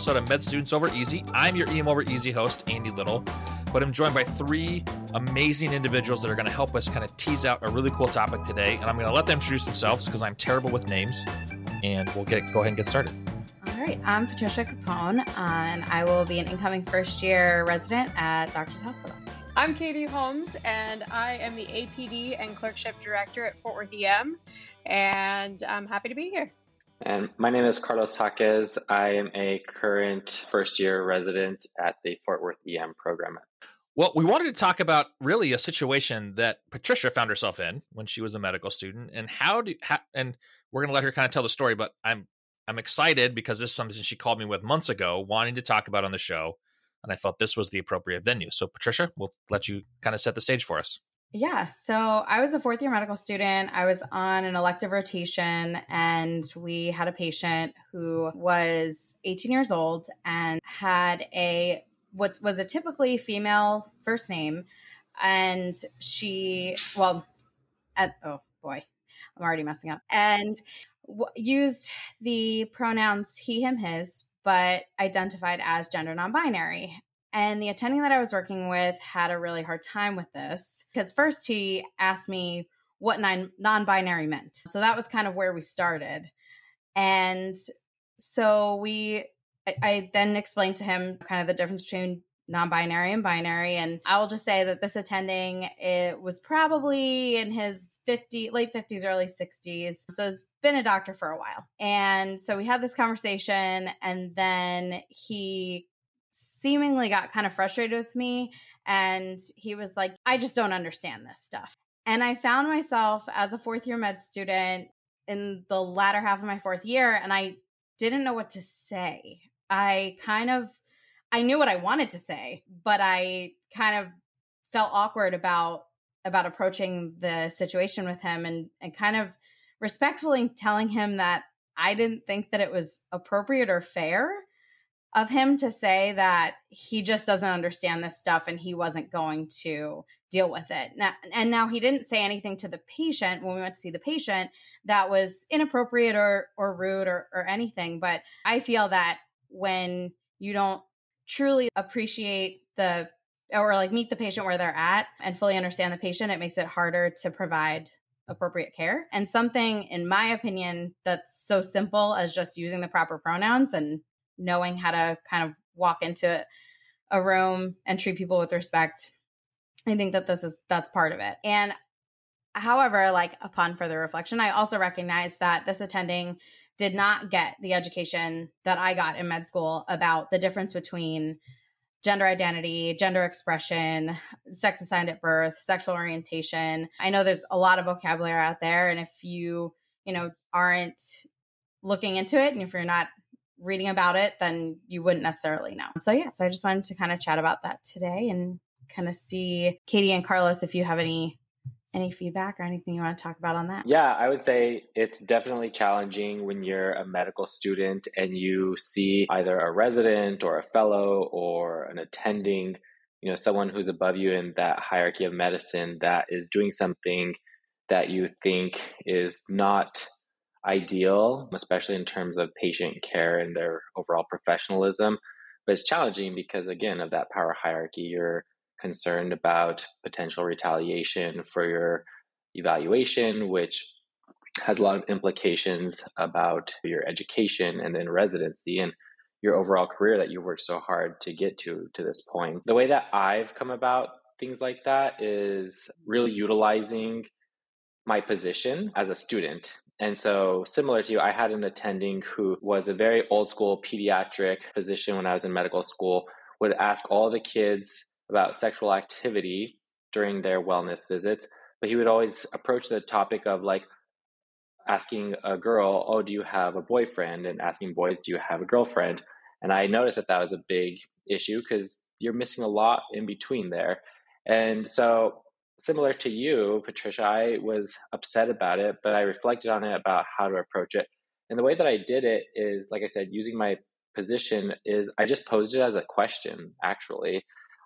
episode of Med Students Over Easy. I'm your EM Over Easy host, Andy Little, but I'm joined by three amazing individuals that are going to help us kind of tease out a really cool topic today. And I'm going to let them introduce themselves because I'm terrible with names, and we'll get go ahead and get started. All right, I'm Patricia Capone, uh, and I will be an incoming first year resident at Doctors Hospital. I'm Katie Holmes, and I am the APD and Clerkship Director at Fort Worth EM, and I'm happy to be here. And my name is Carlos Taquez. I am a current first year resident at the Fort Worth EM program. Well, we wanted to talk about really a situation that Patricia found herself in when she was a medical student, and how do how, and we're going to let her kind of tell the story. But I'm I'm excited because this is something she called me with months ago, wanting to talk about on the show, and I felt this was the appropriate venue. So, Patricia, we'll let you kind of set the stage for us. Yeah. So I was a fourth year medical student. I was on an elective rotation, and we had a patient who was 18 years old and had a what was a typically female first name. And she, well, at, oh boy, I'm already messing up. And w- used the pronouns he, him, his, but identified as gender non binary. And the attending that I was working with had a really hard time with this because first he asked me what non binary meant. So that was kind of where we started. And so we, I, I then explained to him kind of the difference between non-binary and binary and i will just say that this attending it was probably in his 50 late 50s early 60s so he's been a doctor for a while and so we had this conversation and then he seemingly got kind of frustrated with me and he was like, I just don't understand this stuff. And I found myself as a fourth year med student in the latter half of my fourth year and I didn't know what to say. I kind of I knew what I wanted to say, but I kind of felt awkward about about approaching the situation with him and and kind of respectfully telling him that I didn't think that it was appropriate or fair of him to say that he just doesn't understand this stuff and he wasn't going to deal with it. Now, and now he didn't say anything to the patient when we went to see the patient that was inappropriate or or rude or or anything, but I feel that when you don't truly appreciate the or like meet the patient where they're at and fully understand the patient, it makes it harder to provide appropriate care. And something in my opinion that's so simple as just using the proper pronouns and knowing how to kind of walk into a room and treat people with respect. I think that this is that's part of it. And however, like upon further reflection, I also recognize that this attending did not get the education that I got in med school about the difference between gender identity, gender expression, sex assigned at birth, sexual orientation. I know there's a lot of vocabulary out there and if you, you know, aren't looking into it and if you're not reading about it, then you wouldn't necessarily know. So, yeah, so I just wanted to kind of chat about that today and kind of see Katie and Carlos if you have any any feedback or anything you want to talk about on that? Yeah, I would say it's definitely challenging when you're a medical student and you see either a resident or a fellow or an attending, you know, someone who's above you in that hierarchy of medicine that is doing something that you think is not ideal, especially in terms of patient care and their overall professionalism. But it's challenging because, again, of that power hierarchy, you're concerned about potential retaliation for your evaluation, which has a lot of implications about your education and then residency and your overall career that you've worked so hard to get to to this point. The way that I've come about things like that is really utilizing my position as a student and so, similar to you, I had an attending who was a very old school pediatric physician when I was in medical school, would ask all the kids about sexual activity during their wellness visits. But he would always approach the topic of like asking a girl, Oh, do you have a boyfriend? And asking boys, Do you have a girlfriend? And I noticed that that was a big issue because you're missing a lot in between there. And so similar to you, Patricia, I was upset about it, but I reflected on it about how to approach it. And the way that I did it is, like I said, using my position is I just posed it as a question, actually.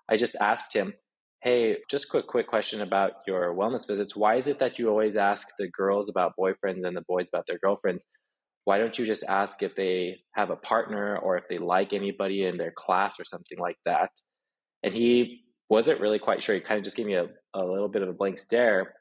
I just asked him, Hey, just quick, quick question about your wellness visits. Why is it that you always ask the girls about boyfriends and the boys about their girlfriends? why don't you just ask if they have a partner or if they like anybody in their class or something like that? And he wasn't really quite sure. He kind of just gave me a, a little bit of a blank stare.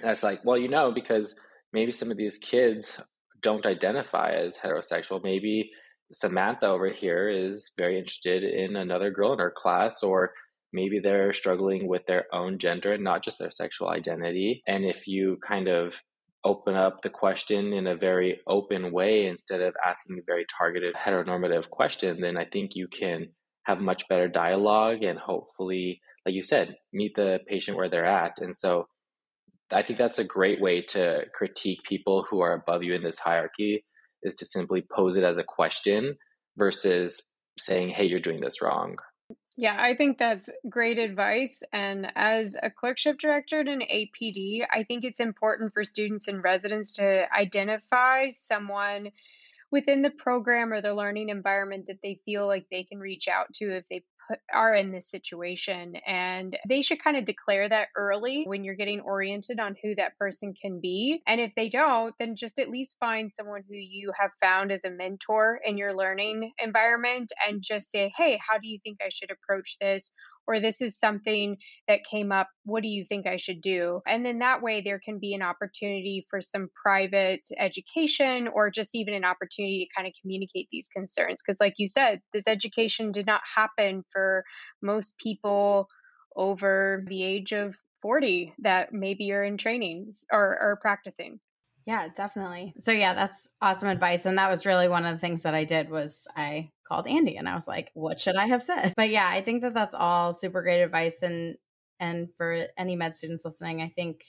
And I was like, well, you know, because maybe some of these kids don't identify as heterosexual. Maybe Samantha over here is very interested in another girl in her class, or maybe they're struggling with their own gender and not just their sexual identity. And if you kind of open up the question in a very open way instead of asking a very targeted heteronormative question, then I think you can have much better dialogue and hopefully, like you said, meet the patient where they're at. And so I think that's a great way to critique people who are above you in this hierarchy is to simply pose it as a question versus saying, hey, you're doing this wrong. Yeah, I think that's great advice. And as a clerkship director at an APD, I think it's important for students and residents to identify someone within the program or the learning environment that they feel like they can reach out to if they are in this situation. And they should kind of declare that early when you're getting oriented on who that person can be. And if they don't, then just at least find someone who you have found as a mentor in your learning environment and just say, hey, how do you think I should approach this? Or this is something that came up. What do you think I should do? And then that way, there can be an opportunity for some private education or just even an opportunity to kind of communicate these concerns. Because, like you said, this education did not happen for most people over the age of 40 that maybe are in trainings or, or practicing. Yeah, definitely. So yeah, that's awesome advice. And that was really one of the things that I did was I called Andy and I was like, what should I have said? But yeah, I think that that's all super great advice. And, and for any med students listening, I think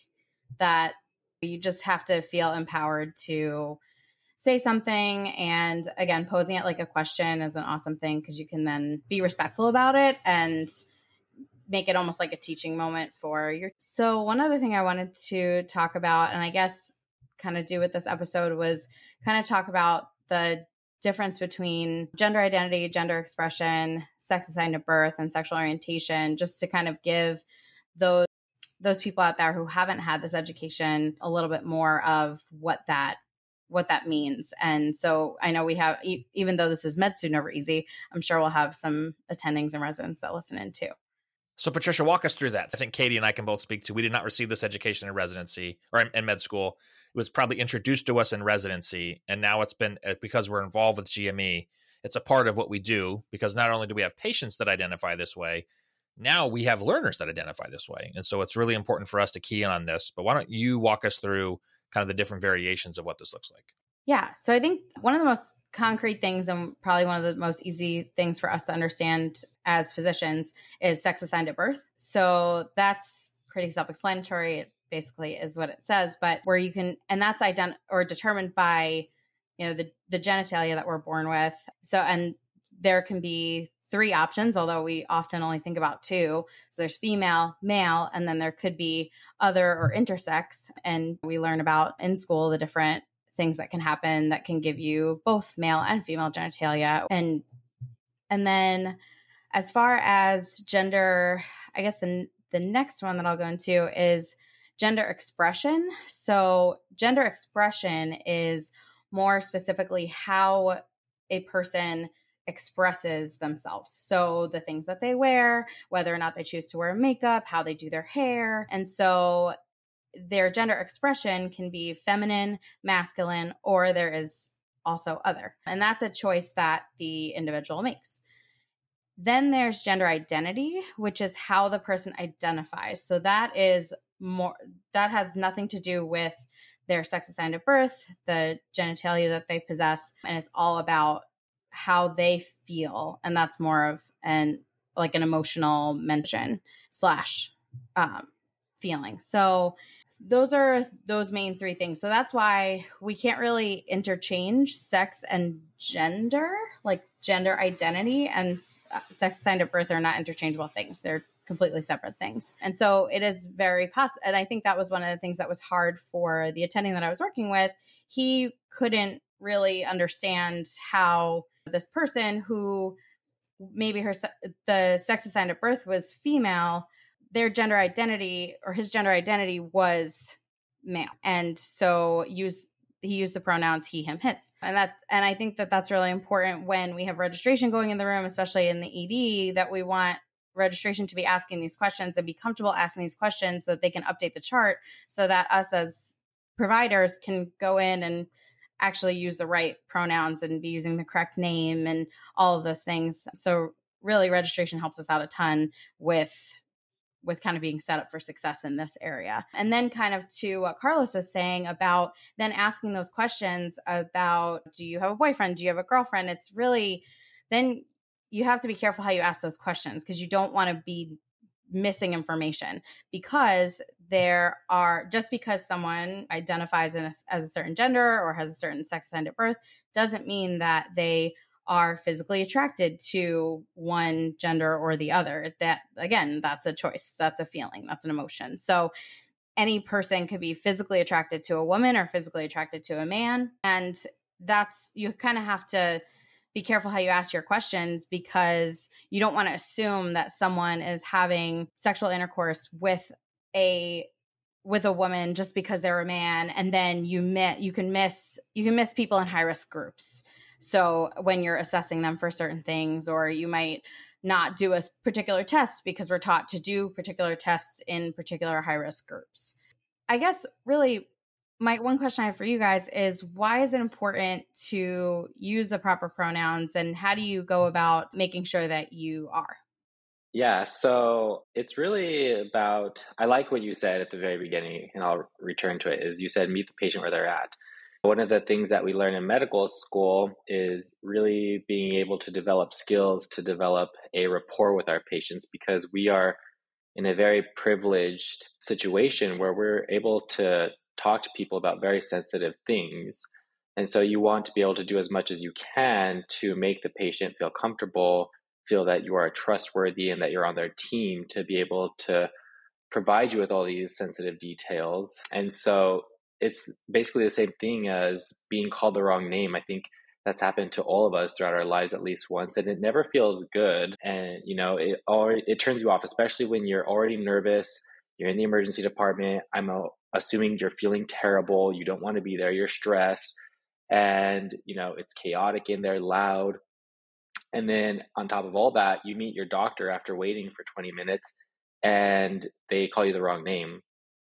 that you just have to feel empowered to say something. And again, posing it like a question is an awesome thing because you can then be respectful about it and make it almost like a teaching moment for your. So, one other thing I wanted to talk about, and I guess kind of do with this episode was kind of talk about the difference between gender identity, gender expression, sex assigned at birth, and sexual orientation, just to kind of give those those people out there who haven't had this education a little bit more of what that what that means. And so I know we have, even though this is med student over easy, I'm sure we'll have some attendings and residents that listen in too. So, Patricia, walk us through that. I think Katie and I can both speak to. We did not receive this education in residency or in med school It was probably introduced to us in residency, and now it's been uh, because we're involved with GME. It's a part of what we do because not only do we have patients that identify this way, now we have learners that identify this way, and so it's really important for us to key in on this. But why don't you walk us through kind of the different variations of what this looks like? Yeah. So I think one of the most concrete things and probably one of the most easy things for us to understand as physicians is sex assigned at birth. So that's pretty self explanatory. It basically is what it says, but where you can, and that's ident or determined by, you know, the, the genitalia that we're born with. So, and there can be three options, although we often only think about two. So there's female, male, and then there could be other or intersex. And we learn about in school the different things that can happen that can give you both male and female genitalia. And and then as far as gender, I guess the the next one that I'll go into is gender expression. So, gender expression is more specifically how a person expresses themselves. So, the things that they wear, whether or not they choose to wear makeup, how they do their hair. And so, their gender expression can be feminine, masculine, or there is also other. And that's a choice that the individual makes. Then there's gender identity, which is how the person identifies. So that is more that has nothing to do with their sex assigned at birth, the genitalia that they possess, and it's all about how they feel, and that's more of an like an emotional mention slash um, feeling. So those are those main three things. So that's why we can't really interchange sex and gender, like gender identity and uh, sex assigned at birth are not interchangeable things. They're completely separate things. And so it is very possible. And I think that was one of the things that was hard for the attending that I was working with. He couldn't really understand how this person who maybe her the sex assigned at birth was female their gender identity or his gender identity was male and so use he used the pronouns he, him, his. And that and I think that that's really important when we have registration going in the room, especially in the ED, that we want registration to be asking these questions and be comfortable asking these questions so that they can update the chart so that us as providers can go in and actually use the right pronouns and be using the correct name and all of those things. So really registration helps us out a ton with with kind of being set up for success in this area. And then kind of to what Carlos was saying about then asking those questions about do you have a boyfriend? Do you have a girlfriend? It's really then you have to be careful how you ask those questions because you don't want to be missing information because there are just because someone identifies as a certain gender or has a certain sex assigned at birth doesn't mean that they are physically attracted to one gender or the other. That, again, that's a choice, that's a feeling, that's an emotion. So, any person could be physically attracted to a woman or physically attracted to a man. And that's, you kind of have to be careful how you ask your questions because you don't want to assume that someone is having sexual intercourse with a with a woman just because they're a man and then you met you can miss you can miss people in high risk groups so when you're assessing them for certain things, or you might not do a particular test because we're taught to do particular tests in particular high risk groups. I guess really my one question I have for you guys is why is it important to use the proper pronouns and how do you go about making sure that you are? Yeah, so it's really about I like what you said at the very beginning and I'll return to it is you said meet the patient where they're at. One of the things that we learn in medical school is really being able to develop skills to develop a rapport with our patients because we are in a very privileged situation where we're able to talk to people about very sensitive things. And so you want to be able to do as much as you can to make the patient feel comfortable, feel that you are trustworthy and that you're on their team to be able to provide you with all these sensitive details. And so it's basically the same thing as being called the wrong name. I think that's happened to all of us throughout our lives at least once and it never feels good. And you know it already it turns you off especially when you're already nervous you're in the emergency department i'm assuming you're feeling terrible you don't want to be there you're stressed and you know it's chaotic in there loud. And then on top of all that you meet your doctor after waiting for 20 minutes and they call you the wrong name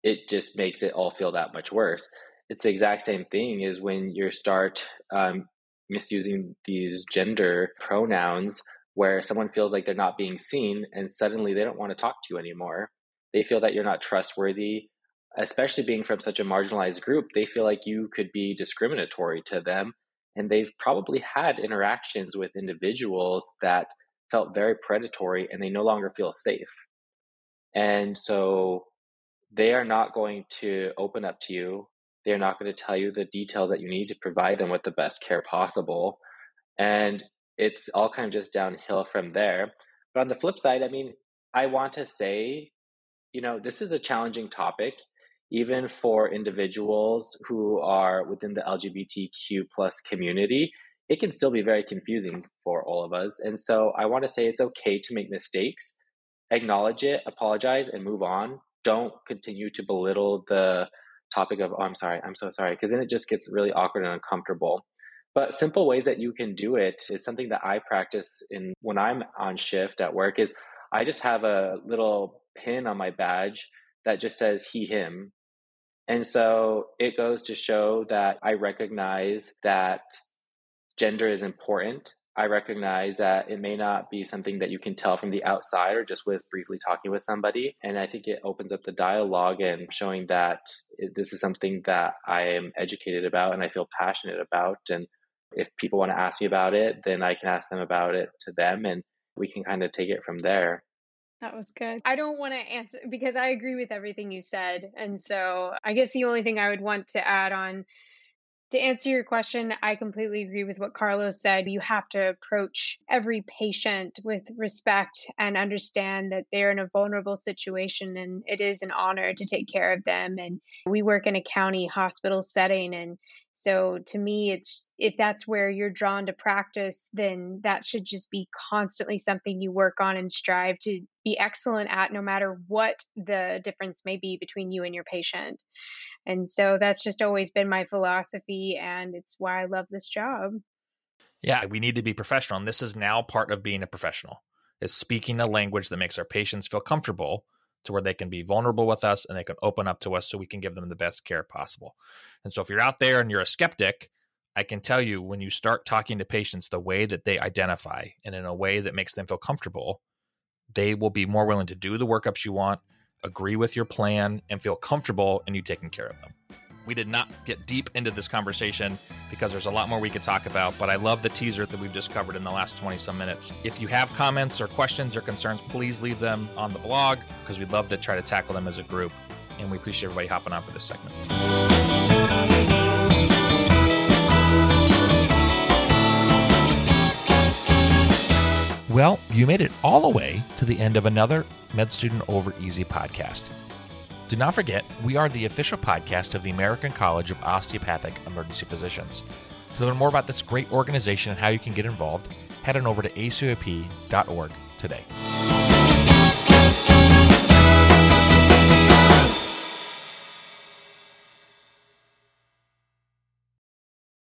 it just makes it all feel that much worse. It's the exact same thing as when you start um, misusing these gender pronouns where someone feels like they're not being seen and suddenly they don't want to talk to you anymore. They feel that you're not trustworthy, especially being from such a marginalized group. They feel like you could be discriminatory to them. And they've probably had interactions with individuals that felt very predatory and they no longer feel safe. And so they are not going to open up to you. They're not going to tell you the details that you need to provide them with the best care possible. And it's all kind of just downhill from there. But on the flip side, I mean, I want to say, you know, this is a challenging topic, even for individuals who are within the LGBTQ plus community. It can still be very confusing for all of us. And so I want to say it's okay to make mistakes, acknowledge it, apologize, and move on don't continue to belittle the topic of, oh, I'm sorry, I'm so sorry, because then it just gets really awkward and uncomfortable. But simple ways that you can do it is something that I practice in when I'm on shift at work is I just have a little pin on my badge that just says he, him. And so it goes to show that I recognize that gender is important I recognize that it may not be something that you can tell from the outside or just with briefly talking with somebody. And I think it opens up the dialogue and showing that this is something that I am educated about and I feel passionate about. And if people want to ask me about it, then I can ask them about it to them and we can kind of take it from there. That was good. I don't want to answer because I agree with everything you said. And so I guess the only thing I would want to add on to answer your question, I completely agree with what Carlos said. You have to approach every patient with respect and understand that they're in a vulnerable situation and it is an honor to take care of them. And we work in a county hospital setting and So to me, it's if that's where you're drawn to practice, then that should just be constantly something you work on and strive to be excellent at, no matter what the difference may be between you and your patient. And so that's just always been my philosophy, and it's why I love this job. Yeah, we need to be professional, and this is now part of being a professional is speaking a language that makes our patients feel comfortable to where they can be vulnerable with us and they can open up to us so we can give them the best care possible. And so if you're out there and you're a skeptic, I can tell you when you start talking to patients the way that they identify and in a way that makes them feel comfortable, they will be more willing to do the workups you want, agree with your plan, and feel comfortable in you taking care of them. We did not get deep into this conversation because there's a lot more we could talk about, but I love the teaser that we've just covered in the last 20 some minutes. If you have comments or questions or concerns, please leave them on the blog because we'd love to try to tackle them as a group. And we appreciate everybody hopping on for this segment. Well, you made it all the way to the end of another Med Student Over Easy podcast. Do not forget, we are the official podcast of the American College of Osteopathic Emergency Physicians. To learn more about this great organization and how you can get involved, head on over to acoep.org today.